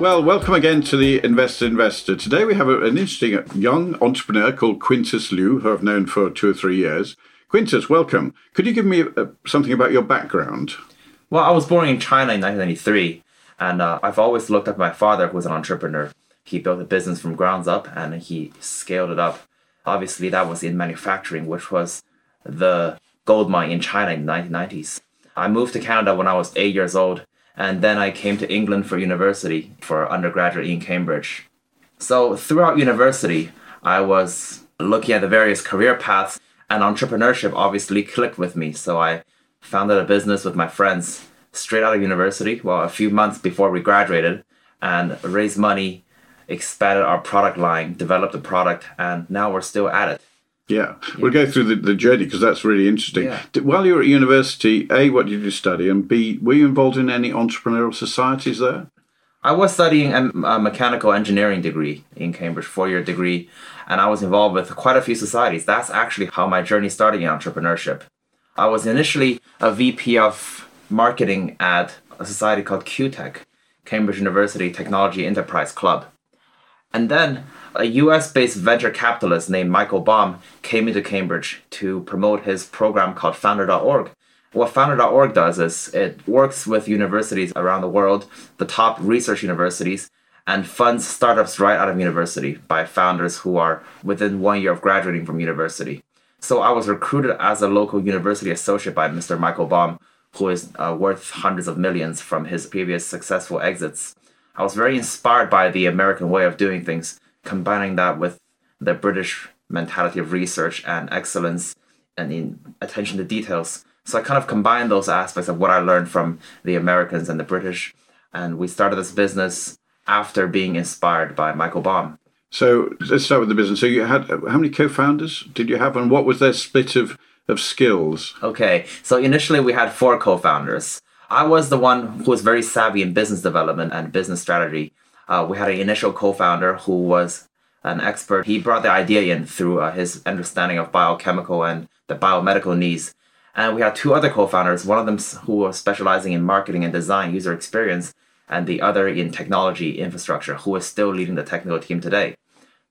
Well, welcome again to the Invested Investor. Today we have a, an interesting young entrepreneur called Quintus Liu, who I've known for two or three years. Quintus, welcome. Could you give me uh, something about your background? Well, I was born in China in 1993, and uh, I've always looked up my father, who was an entrepreneur. He built a business from grounds up, and he scaled it up. Obviously, that was in manufacturing, which was the gold mine in China in the 1990s. I moved to Canada when I was eight years old and then I came to England for university for undergraduate in Cambridge. So throughout university, I was looking at the various career paths, and entrepreneurship obviously clicked with me. So I founded a business with my friends straight out of university, well, a few months before we graduated, and raised money, expanded our product line, developed a product, and now we're still at it. Yeah, we'll go through the, the journey because that's really interesting. Yeah. Did- While you were at university, A, what did you study? And B, were you involved in any entrepreneurial societies there? I was studying a, a mechanical engineering degree in Cambridge, four year degree, and I was involved with quite a few societies. That's actually how my journey started in entrepreneurship. I was initially a VP of marketing at a society called CUTEC, Cambridge University Technology Enterprise Club. And then a US based venture capitalist named Michael Baum came into Cambridge to promote his program called Founder.org. What Founder.org does is it works with universities around the world, the top research universities, and funds startups right out of university by founders who are within one year of graduating from university. So I was recruited as a local university associate by Mr. Michael Baum, who is uh, worth hundreds of millions from his previous successful exits. I was very inspired by the American way of doing things, combining that with the British mentality of research and excellence and in attention to details. So I kind of combined those aspects of what I learned from the Americans and the British. And we started this business after being inspired by Michael Baum. So let's start with the business. So you had how many co-founders did you have, and what was their split of of skills? Okay, so initially we had four co founders. I was the one who was very savvy in business development and business strategy. Uh, we had an initial co founder who was an expert. He brought the idea in through uh, his understanding of biochemical and the biomedical needs. And we had two other co founders, one of them who was specializing in marketing and design, user experience, and the other in technology infrastructure, who is still leading the technical team today.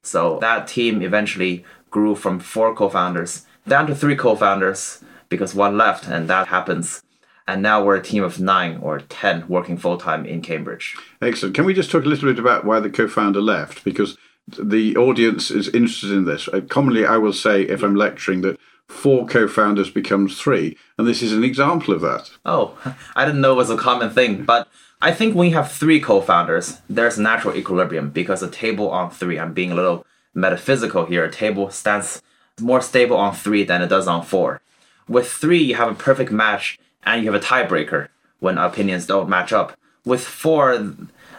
So that team eventually grew from four co-founders down to three co-founders because one left, and that happens. And now we're a team of nine or ten working full time in Cambridge. Excellent. Can we just talk a little bit about why the co-founder left? Because the audience is interested in this. Uh, Commonly, I will say if I'm lecturing that four co-founders becomes three, and this is an example of that. Oh, I didn't know it was a common thing, but I think when you have three co-founders, there's natural equilibrium because a table on three. I'm being a little metaphysical here. A table stands more stable on three than it does on four. With three, you have a perfect match and you have a tiebreaker when opinions don't match up. With four,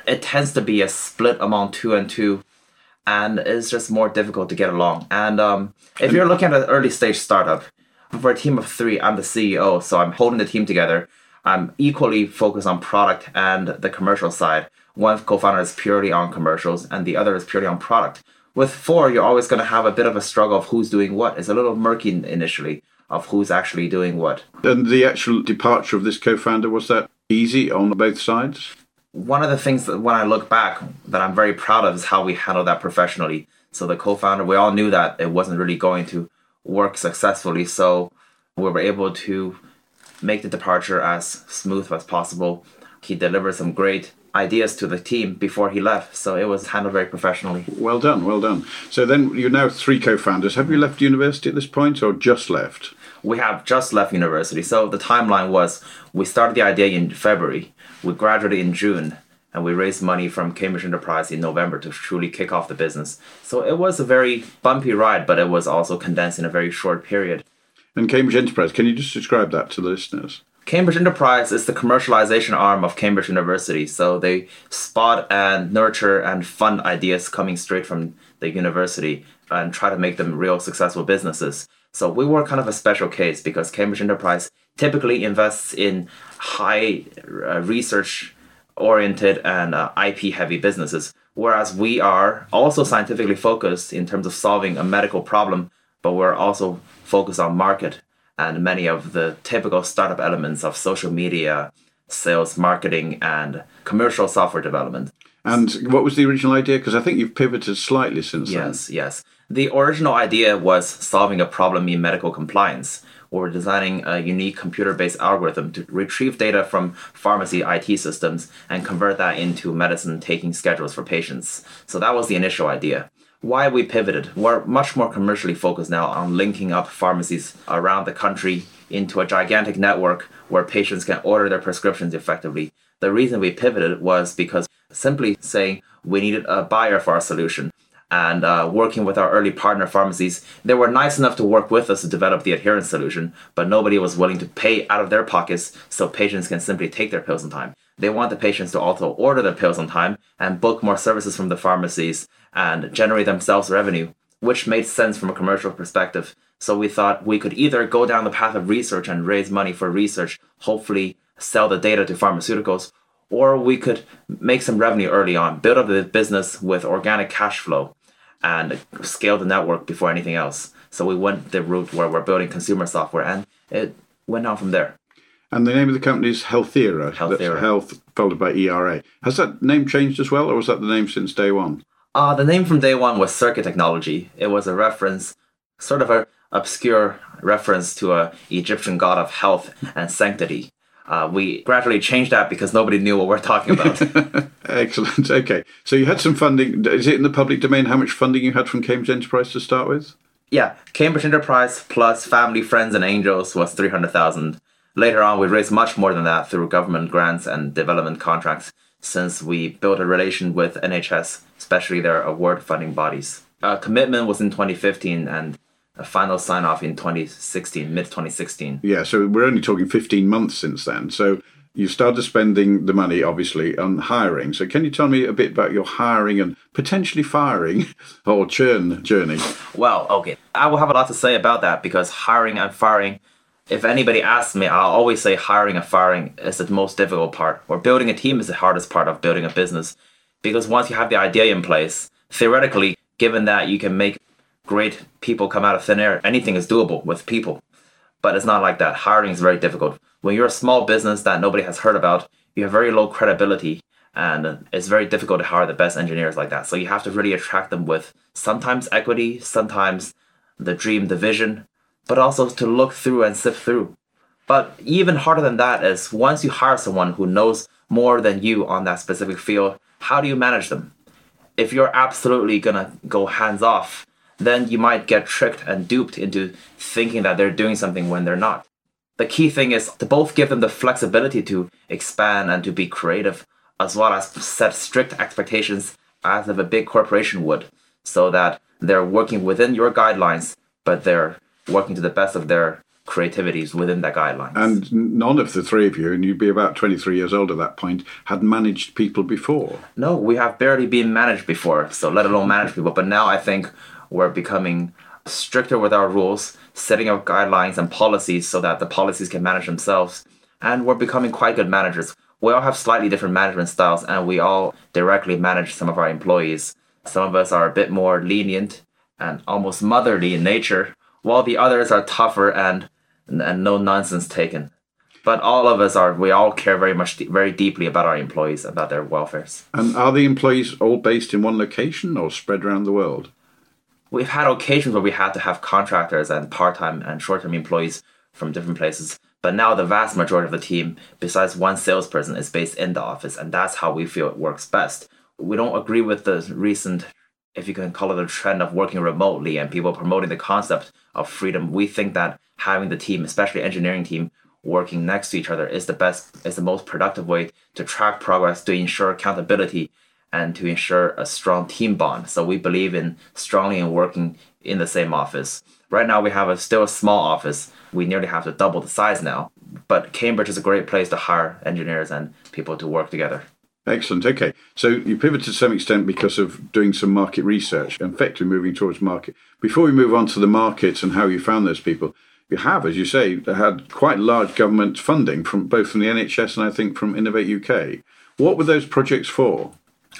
it tends to be a split among two and two, and it's just more difficult to get along. And um, if you're looking at an early stage startup, for a team of three, I'm the CEO, so I'm holding the team together. I'm equally focused on product and the commercial side. One co-founder is purely on commercials, and the other is purely on product. With four, you're always going to have a bit of a struggle of who's doing what. It's a little murky initially of who's actually doing what. And the actual departure of this co-founder was that easy on both sides? one of the things that when I look back that I'm very proud of is how we handled that professionally. So the co-founder, we all knew that it wasn't really going to work successfully, so we were able to make the departure as smooth as possible. He delivered some great ideas to the team before he left, so it was handled very professionally. Well done, well done. So then you're now three co-founders. Have you left university at this point, or just left? We have just left university. So the timeline was we started the idea in February, we graduated in June, and we raised money from Cambridge Enterprise in November to truly kick off the business. So it was a very bumpy ride, but it was also condensed in a very short period. And Cambridge Enterprise, can you just describe that to the listeners? Cambridge Enterprise is the commercialization arm of Cambridge University. So they spot and nurture and fund ideas coming straight from the university and try to make them real successful businesses. So we were kind of a special case because Cambridge Enterprise typically invests in high uh, research oriented and uh, IP heavy businesses, whereas we are also scientifically focused in terms of solving a medical problem, but we're also focused on market and many of the typical startup elements of social media, sales, marketing, and commercial software development. And what was the original idea? Because I think you've pivoted slightly since then. Yes, yes. The original idea was solving a problem in medical compliance. or designing a unique computer based algorithm to retrieve data from pharmacy IT systems and convert that into medicine taking schedules for patients. So that was the initial idea. Why we pivoted? We're much more commercially focused now on linking up pharmacies around the country into a gigantic network where patients can order their prescriptions effectively. The reason we pivoted was because simply saying we needed a buyer for our solution and uh, working with our early partner pharmacies, they were nice enough to work with us to develop the adherence solution, but nobody was willing to pay out of their pockets so patients can simply take their pills on time. They want the patients to also order their pills on time and book more services from the pharmacies and generate themselves revenue, which made sense from a commercial perspective. So we thought we could either go down the path of research and raise money for research, hopefully sell the data to pharmaceuticals, or we could make some revenue early on, build up the business with organic cash flow, and scale the network before anything else. So we went the route where we're building consumer software, and it went on from there. And the name of the company is Healthera. Healthera. Health followed by ERA. Has that name changed as well, or was that the name since day one? Uh, the name from day one was Circuit Technology. It was a reference, sort of a obscure reference to a Egyptian god of health and sanctity. Uh, we gradually changed that because nobody knew what we're talking about. Excellent. Okay. So you had some funding. Is it in the public domain how much funding you had from Cambridge Enterprise to start with? yeah, Cambridge Enterprise plus family, friends, and angels was 300,000. Later on, we raised much more than that through government grants and development contracts since we built a relation with NHS, especially their award funding bodies. Our commitment was in 2015 and a final sign off in 2016, mid 2016. Yeah. So we're only talking 15 months since then. So you started spending the money, obviously, on hiring. So can you tell me a bit about your hiring and potentially firing or churn journey? Well, okay. I will have a lot to say about that because hiring and firing, if anybody asks me, I'll always say hiring and firing is the most difficult part, or building a team is the hardest part of building a business. Because once you have the idea in place, theoretically, given that you can make great people come out of thin air, anything is doable with people. But it's not like that. Hiring is very difficult. When you're a small business that nobody has heard about, you have very low credibility and it's very difficult to hire the best engineers like that. So you have to really attract them with sometimes equity, sometimes the dream, the vision, but also to look through and sift through. But even harder than that is once you hire someone who knows more than you on that specific field, how do you manage them? If you're absolutely gonna go hands off, then you might get tricked and duped into thinking that they're doing something when they're not. The key thing is to both give them the flexibility to expand and to be creative, as well as set strict expectations as if a big corporation would, so that they're working within your guidelines, but they're working to the best of their creativities within that guidelines. And none of the three of you, and you'd be about 23 years old at that point, had managed people before. no, we have barely been managed before, so let alone manage people. But now I think we're becoming stricter with our rules, setting up guidelines and policies so that the policies can manage themselves. And we're becoming quite good managers. We all have slightly different management styles, and we all directly manage some of our employees. Some of us are a bit more lenient and almost motherly in nature, while the others are tougher and and no nonsense taken. But all of us are. We all care very much, very deeply about our employees, about their welfares. And are the employees all based in one location or spread around the world? We've had occasions where we had to have contractors and part-time and short-term employees from different places but now the vast majority of the team besides one salesperson is based in the office and that's how we feel it works best. We don't agree with the recent if you can call it a trend of working remotely and people promoting the concept of freedom. We think that having the team especially engineering team working next to each other is the best is the most productive way to track progress to ensure accountability and to ensure a strong team bond. So we believe in strongly in working in the same office. Right now we have a still a small office. We nearly have to double the size now. But Cambridge is a great place to hire engineers and people to work together. Excellent. Okay. So you pivoted to some extent because of doing some market research, and effectively moving towards market. Before we move on to the markets and how you found those people, you have, as you say, had quite large government funding from both from the NHS and I think from Innovate UK. What were those projects for?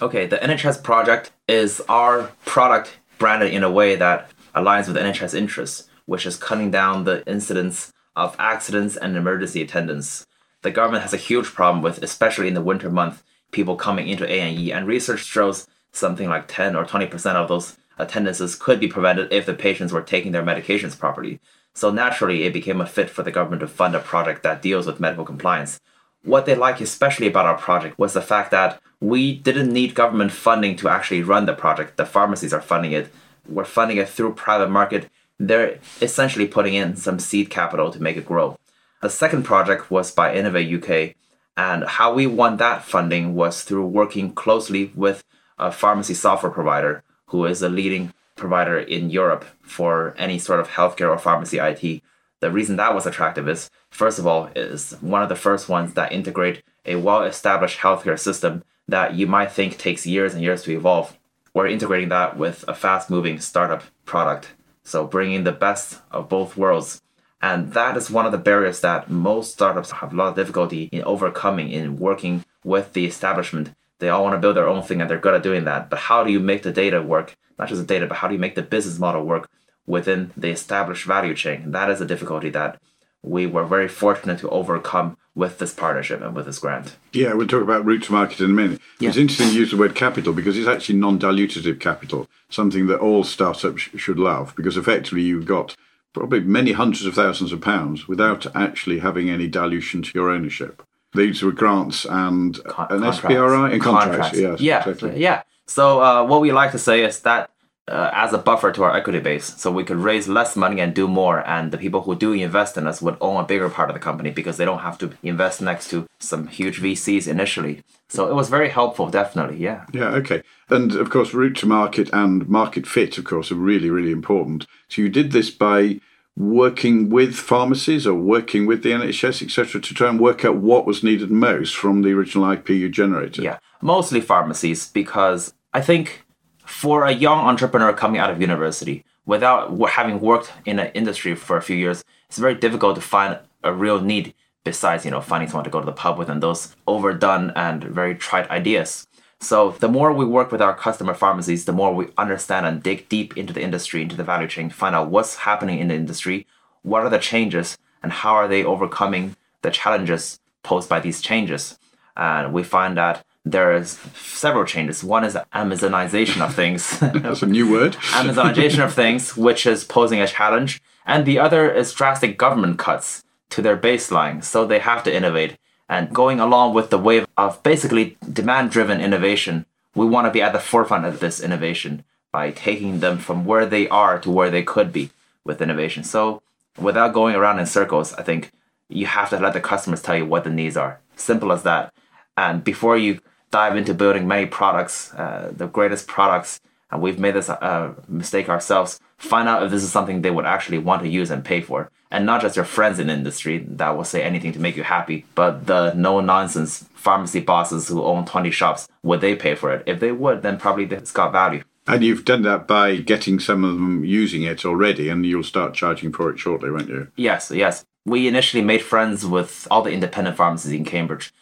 Okay, the NHS project is our product branded in a way that aligns with NHS interests, which is cutting down the incidence of accidents and emergency attendance. The government has a huge problem with, especially in the winter month, people coming into A&E. And research shows something like 10 or 20% of those attendances could be prevented if the patients were taking their medications properly. So naturally, it became a fit for the government to fund a project that deals with medical compliance. What they like especially about our project was the fact that we didn't need government funding to actually run the project. The pharmacies are funding it. We're funding it through private market. They're essentially putting in some seed capital to make it grow. The second project was by Innovate UK, and how we won that funding was through working closely with a pharmacy software provider who is a leading provider in Europe for any sort of healthcare or pharmacy IT. The reason that was attractive is, first of all, is one of the first ones that integrate a well-established healthcare system that you might think takes years and years to evolve. We're integrating that with a fast-moving startup product. So bringing the best of both worlds. And that is one of the barriers that most startups have a lot of difficulty in overcoming in working with the establishment. They all want to build their own thing and they're good at doing that. But how do you make the data work? Not just the data, but how do you make the business model work within the established value chain. That is a difficulty that we were very fortunate to overcome with this partnership and with this grant. Yeah, we'll talk about route to market in a minute. Yeah. It's interesting to use the word capital because it's actually non dilutative capital, something that all startups should love because effectively you've got probably many hundreds of thousands of pounds without actually having any dilution to your ownership. These were grants and Con- an contracts. SBRI and contracts. contracts. Yes, yeah, exactly. yeah. So uh, what we like to say is that uh, as a buffer to our equity base. So we could raise less money and do more. And the people who do invest in us would own a bigger part of the company because they don't have to invest next to some huge VCs initially. So it was very helpful, definitely. Yeah. Yeah. Okay. And of course, route to market and market fit, of course, are really, really important. So you did this by working with pharmacies or working with the NHS, etc., to try and work out what was needed most from the original IP you generated. Yeah, mostly pharmacies because I think for a young entrepreneur coming out of university without having worked in an industry for a few years, it's very difficult to find a real need besides, you know, finding someone to go to the pub with and those overdone and very trite ideas. So the more we work with our customer pharmacies, the more we understand and dig deep into the industry, into the value chain, find out what's happening in the industry, what are the changes, and how are they overcoming the challenges posed by these changes. And we find that there's several changes. One is Amazonization of things. That's a new word. Amazonization of things, which is posing a challenge. And the other is drastic government cuts to their baseline. So they have to innovate. And going along with the wave of basically demand driven innovation, we want to be at the forefront of this innovation by taking them from where they are to where they could be with innovation. So without going around in circles, I think you have to let the customers tell you what the needs are. Simple as that. And before you dive into building many products, uh, the greatest products, and we've made this uh, mistake ourselves. Find out if this is something they would actually want to use and pay for, and not just your friends in industry that will say anything to make you happy, but the no nonsense pharmacy bosses who own 20 shops. Would they pay for it? If they would, then probably it's got value. And you've done that by getting some of them using it already, and you'll start charging for it shortly, won't you? Yes, yes. We initially made friends with all the independent pharmacies in Cambridge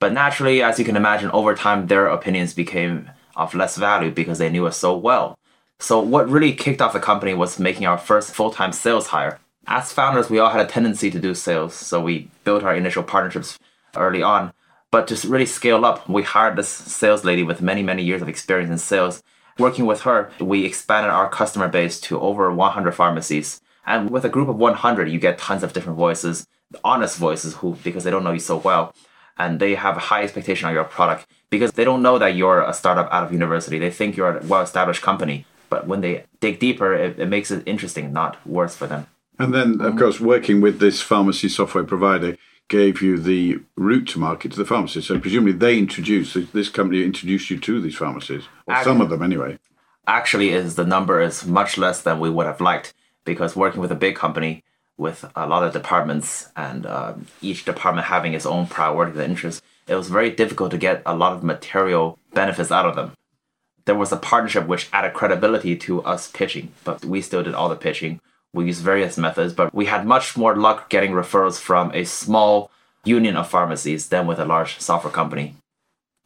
but naturally, as you can imagine, over time their opinions became of less value because they knew us so well. So what really kicked off the company was making our first full-time sales hire. As founders, we all had a tendency to do sales, so we built our initial partnerships early on. But to really scale up, we hired this sales lady with many, many years of experience in sales. Working with her, we expanded our customer base to over 100 pharmacies. And with a group of 100, you get tons of different voices, honest voices who, because they don't know you so well, and they have a high expectation on your product because they don't know that you're a startup out of university. They think you're a well established company. But when they dig deeper, it, it makes it interesting, not worse for them. And then, of mm-hmm. course, working with this pharmacy software provider gave you the route to market to the pharmacies. So presumably they introduced this company introduced you to these pharmacies, or actually, some of them anyway. Actually, is the number is much less than we would have liked because working with a big company, with a lot of departments and uh, each department having its own priorities and interests, it was very difficult to get a lot of material benefits out of them. There was a partnership which added credibility to us pitching, but we still did all the pitching. We used various methods, but we had much more luck getting referrals from a small union of pharmacies than with a large software company.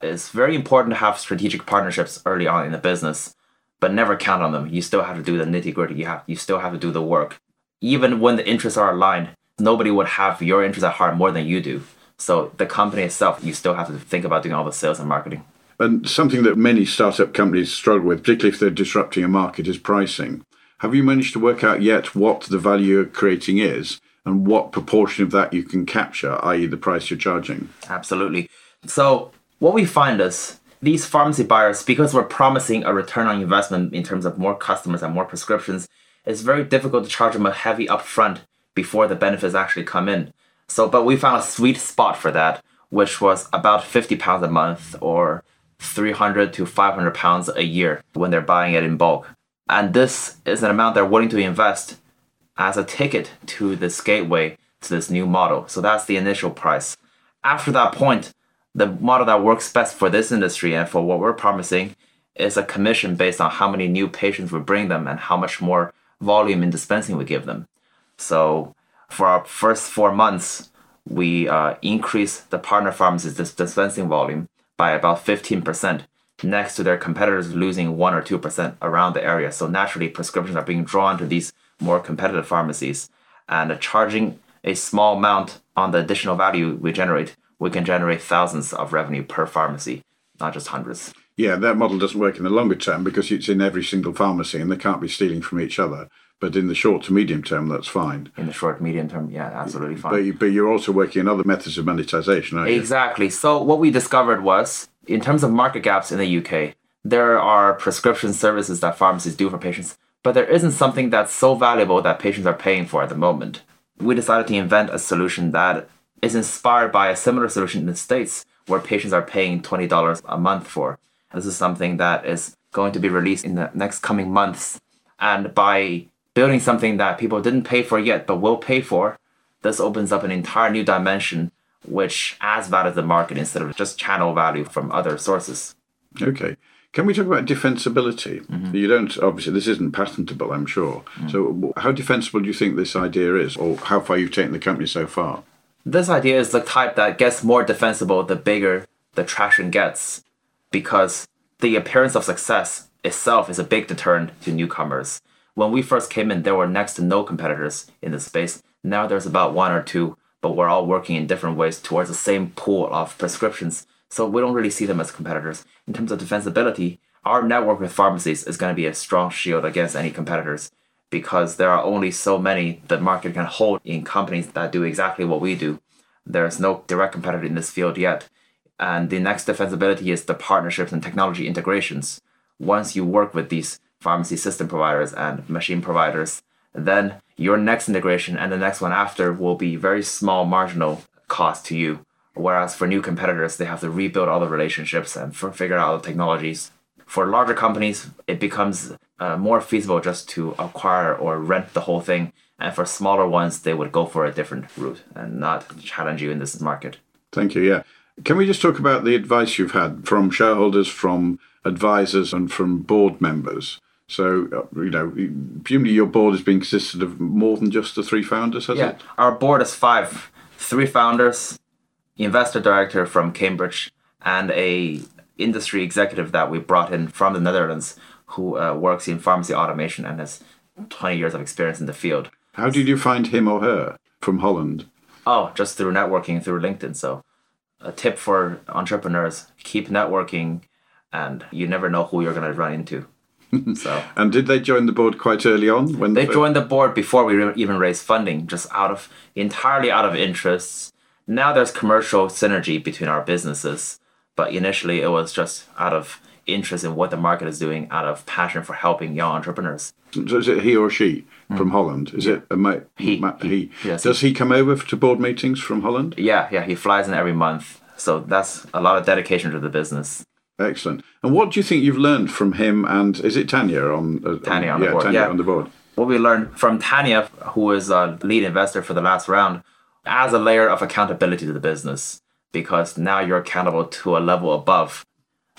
It's very important to have strategic partnerships early on in the business, but never count on them. You still have to do the nitty gritty. You have you still have to do the work even when the interests are aligned, nobody would have your interests at heart more than you do. So the company itself, you still have to think about doing all the sales and marketing. And something that many startup companies struggle with, particularly if they're disrupting a market, is pricing. Have you managed to work out yet what the value you're creating is and what proportion of that you can capture, i.e., the price you're charging? Absolutely. So, what we find is these pharmacy buyers, because we're promising a return on investment in terms of more customers and more prescriptions, it's very difficult to charge them a heavy upfront before the benefits actually come in. So, but we found a sweet spot for that, which was about 50 pounds a month or 300 to 500 pounds a year when they're buying it in bulk. And this is an amount they're willing to invest as a ticket to this gateway to this new model. So that's the initial price. After that point, the model that works best for this industry and for what we're promising is a commission based on how many new patients we bring them and how much more volume in dispensing we give them. So for our first four months, we uh, increase the partner pharmacies' dispensing volume by about 15%, next to their competitors losing 1 or 2% around the area. So naturally, prescriptions are being drawn to these more competitive pharmacies. And charging a small amount on the additional value we generate, we can generate thousands of revenue per pharmacy, not just hundreds. Yeah, that model doesn't work in the longer term because it's in every single pharmacy and they can't be stealing from each other. But in the short to medium term, that's fine. In the short, medium term, yeah, absolutely fine. But, but you're also working on other methods of monetization, aren't you? Exactly. So what we discovered was, in terms of market gaps in the UK, there are prescription services that pharmacies do for patients, but there isn't something that's so valuable that patients are paying for at the moment. We decided to invent a solution that is inspired by a similar solution in the States where patients are paying $20 a month for. This is something that is going to be released in the next coming months. And by building something that people didn't pay for yet but will pay for, this opens up an entire new dimension which adds value to the market instead of just channel value from other sources. Okay. Can we talk about defensibility? Mm-hmm. You don't, obviously, this isn't patentable, I'm sure. Mm. So, how defensible do you think this idea is, or how far you've taken the company so far? This idea is the type that gets more defensible the bigger the traction gets, because the appearance of success itself is a big deterrent to newcomers. When we first came in, there were next to no competitors in the space. Now there's about one or two, but we're all working in different ways towards the same pool of prescriptions. So we don't really see them as competitors. In terms of defensibility, our network with pharmacies is going to be a strong shield against any competitors because there are only so many the market can hold in companies that do exactly what we do. There's no direct competitor in this field yet. And the next defensibility is the partnerships and technology integrations. Once you work with these pharmacy system providers and machine providers, then your next integration and the next one after will be very small marginal cost to you. Whereas for new competitors, they have to rebuild all the relationships and figure out the technologies. For larger companies, it becomes uh, more feasible just to acquire or rent the whole thing. And for smaller ones, they would go for a different route and not challenge you in this market. Thank you. Yeah. Can we just talk about the advice you've had from shareholders, from advisors, and from board members? So, uh, you know, presumably your board has been consisted of more than just the three founders, has yeah. it? Our board is five. Three founders, investor director from Cambridge, and a industry executive that we brought in from the Netherlands who uh, works in pharmacy automation and has 20 years of experience in the field. How did you find him or her from Holland? Oh, just through networking through LinkedIn. So, a tip for entrepreneurs keep networking, and you never know who you're going to run into. so and did they join the board quite early on when they joined the board before we even raised funding just out of entirely out of interests now there's commercial synergy between our businesses but initially it was just out of interest in what the market is doing out of passion for helping young entrepreneurs so is it he or she from mm. holland is yeah. it a he, ma- he, he. Yes, does he come over to board meetings from holland yeah yeah he flies in every month so that's a lot of dedication to the business Excellent. And what do you think you've learned from him? And is it Tanya on uh, Tanya on, on yeah, the board? Tanya yeah. on the board. What we learned from Tanya, who is a lead investor for the last round, as a layer of accountability to the business, because now you're accountable to a level above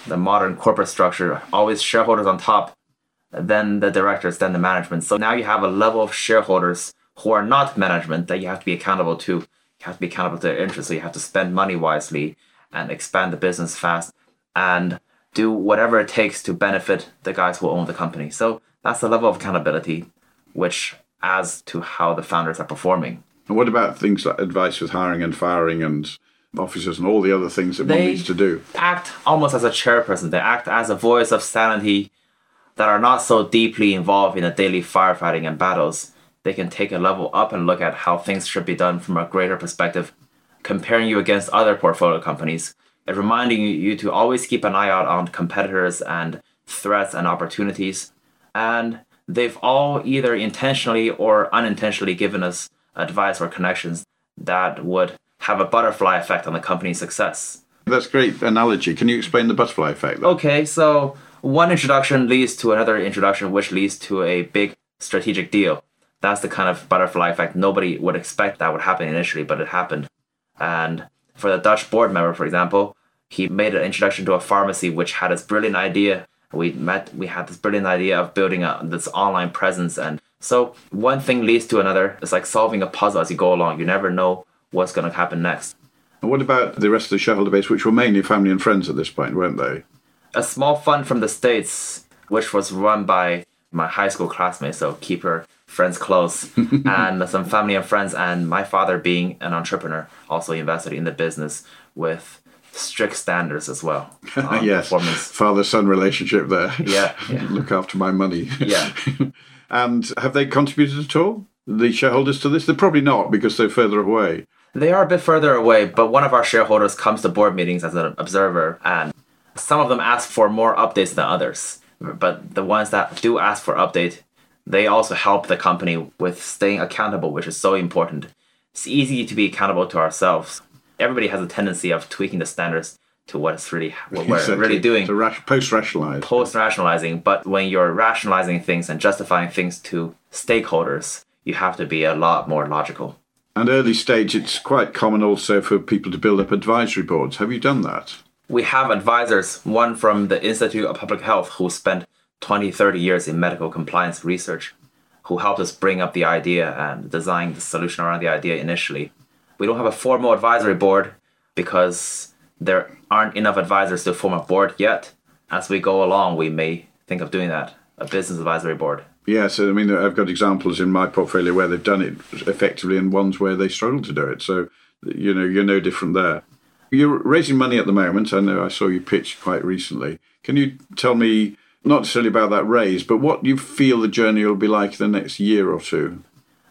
the modern corporate structure. Always shareholders on top, then the directors, then the management. So now you have a level of shareholders who are not management that you have to be accountable to. You have to be accountable to their interests. So you have to spend money wisely and expand the business fast and do whatever it takes to benefit the guys who own the company. So that's the level of accountability, which adds to how the founders are performing. And what about things like advice with hiring and firing and officers and all the other things that one They- needs to do. act almost as a chairperson. They act as a voice of sanity that are not so deeply involved in the daily firefighting and battles. They can take a level up and look at how things should be done from a greater perspective, comparing you against other portfolio companies, and reminding you to always keep an eye out on competitors and threats and opportunities. And they've all either intentionally or unintentionally given us advice or connections that would have a butterfly effect on the company's success. That's a great analogy. Can you explain the butterfly effect? though? Okay, so one introduction leads to another introduction, which leads to a big strategic deal. That's the kind of butterfly effect. Nobody would expect that would happen initially, but it happened. And for the Dutch board member, for example, he made an introduction to a pharmacy which had this brilliant idea. We met, we had this brilliant idea of building a, this online presence. And so one thing leads to another. It's like solving a puzzle as you go along. You never know what's going to happen next. And what about the rest of the shareholder base, which were mainly family and friends at this point, weren't they? a small fund from the states, which was run by my high school classmates, so keep your friends close, and some family and friends, and my father being an entrepreneur, also invested in the business with strict standards as well. yes. Father son relationship there. Yeah, yeah. Look after my money. Yeah. and have they contributed at all, the shareholders, to this? They're probably not because they're further away. They are a bit further away, but one of our shareholders comes to board meetings as an observer, and some of them ask for more updates than others. But the ones that do ask for update, they also help the company with staying accountable, which is so important. It's easy to be accountable to ourselves. Everybody has a tendency of tweaking the standards to what it's really what we're Exactly. really doing To ra- post-rationalise. post rationalizing, but when you're rationalizing things and justifying things to stakeholders, you have to be a lot more logical. And early stage, it's quite common also for people to build up advisory boards. Have you done that? We have advisors, one from the Institute of Public Health who spent 20, 30 years in medical compliance research, who helped us bring up the idea and design the solution around the idea initially. We don't have a formal advisory board because there aren't enough advisors to form a board yet. As we go along, we may think of doing that, a business advisory board. Yes, I mean, I've got examples in my portfolio where they've done it effectively and ones where they struggle to do it. So, you know, you're no different there. You're raising money at the moment. I know I saw you pitch quite recently. Can you tell me, not necessarily about that raise, but what you feel the journey will be like the next year or two?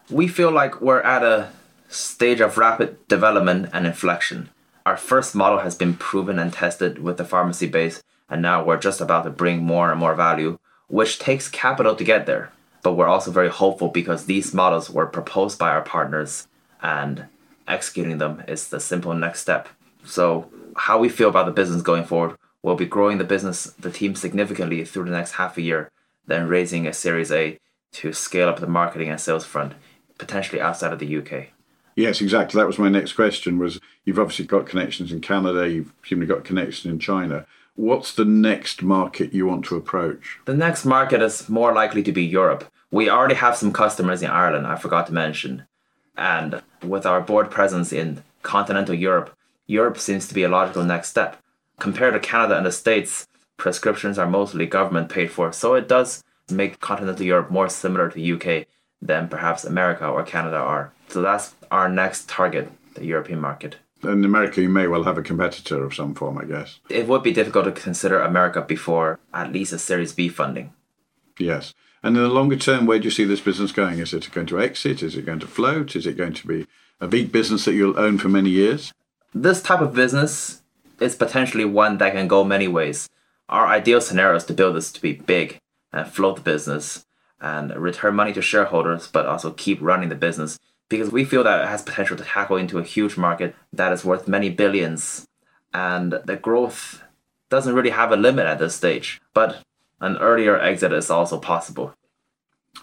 We feel like we're at a stage of rapid development and inflection. Our first model has been proven and tested with the pharmacy base, and now we're just about to bring more and more value, which takes capital to get there. But we're also very hopeful because these models were proposed by our partners, and executing them is the simple next step. So, how we feel about the business going forward, we'll be growing the business, the team significantly through the next half a year, then raising a Series A to scale up the marketing and sales front, potentially outside of the UK. Yes, exactly. That was my next question. Was you've obviously got connections in Canada, you've presumably got connections in China. What's the next market you want to approach? The next market is more likely to be Europe. We already have some customers in Ireland, I forgot to mention. And with our board presence in continental Europe, Europe seems to be a logical next step. Compared to Canada and the States, prescriptions are mostly government paid for, so it does make continental Europe more similar to UK than perhaps America or Canada are. So that's our next target, the European market. In America, you may well have a competitor of some form, I guess. It would be difficult to consider America before at least a Series B funding. Yes. And in the longer term, where do you see this business going? Is it going to exit? Is it going to float? Is it going to be a big business that you'll own for many years? this type of business is potentially one that can go many ways. Our ideal scenario is to build this to be big and float the business and return money to shareholders, but also keep running the business because we feel that it has potential to tackle into a huge market that is worth many billions. And the growth doesn't really have a limit at this stage, but an earlier exit is also possible.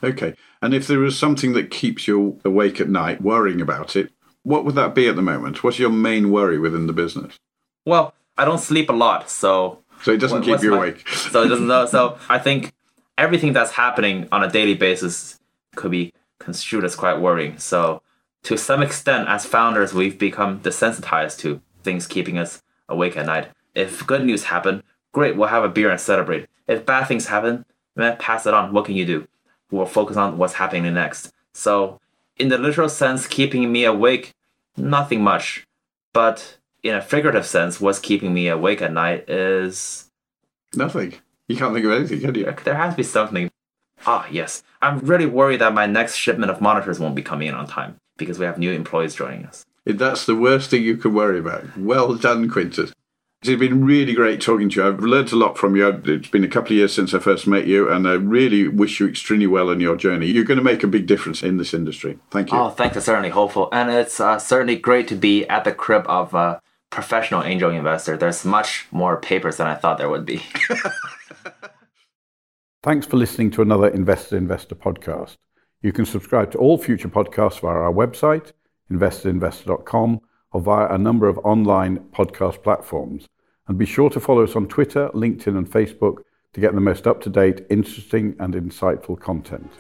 Okay. And if there is something that keeps you awake at night worrying about it, what would that be at the moment? What's your main worry within the business? Well, I don't sleep a lot, so So it doesn't What- keep you my- awake. so it doesn't know. So I think everything that's happening on a daily basis could be construed as quite worrying. So to some extent, as founders, we've become desensitized to things keeping us awake at night. If good news happen, great, we'll have a beer and celebrate. If bad things happen, man, pass it on. What can you do? We'll focus on what's happening next. So in the literal sense, keeping me awake, nothing much. But in a figurative sense, what's keeping me awake at night is Nothing. You can't think of anything, can you? there has to be something. Ah, yes. I'm really worried that my next shipment of monitors won't be coming in on time because we have new employees joining us. That's the worst thing you can worry about. Well done, Quintus. It's been really great talking to you. I've learned a lot from you. It's been a couple of years since I first met you, and I really wish you extremely well in your journey. You're going to make a big difference in this industry. Thank you. Oh, thanks. It's certainly hopeful. And it's uh, certainly great to be at the crib of a professional angel investor. There's much more papers than I thought there would be. Thanks for listening to another Invested Investor podcast. You can subscribe to all future podcasts via our website, investedinvestor.com, or via a number of online podcast platforms. And be sure to follow us on Twitter, LinkedIn, and Facebook to get the most up to date, interesting, and insightful content.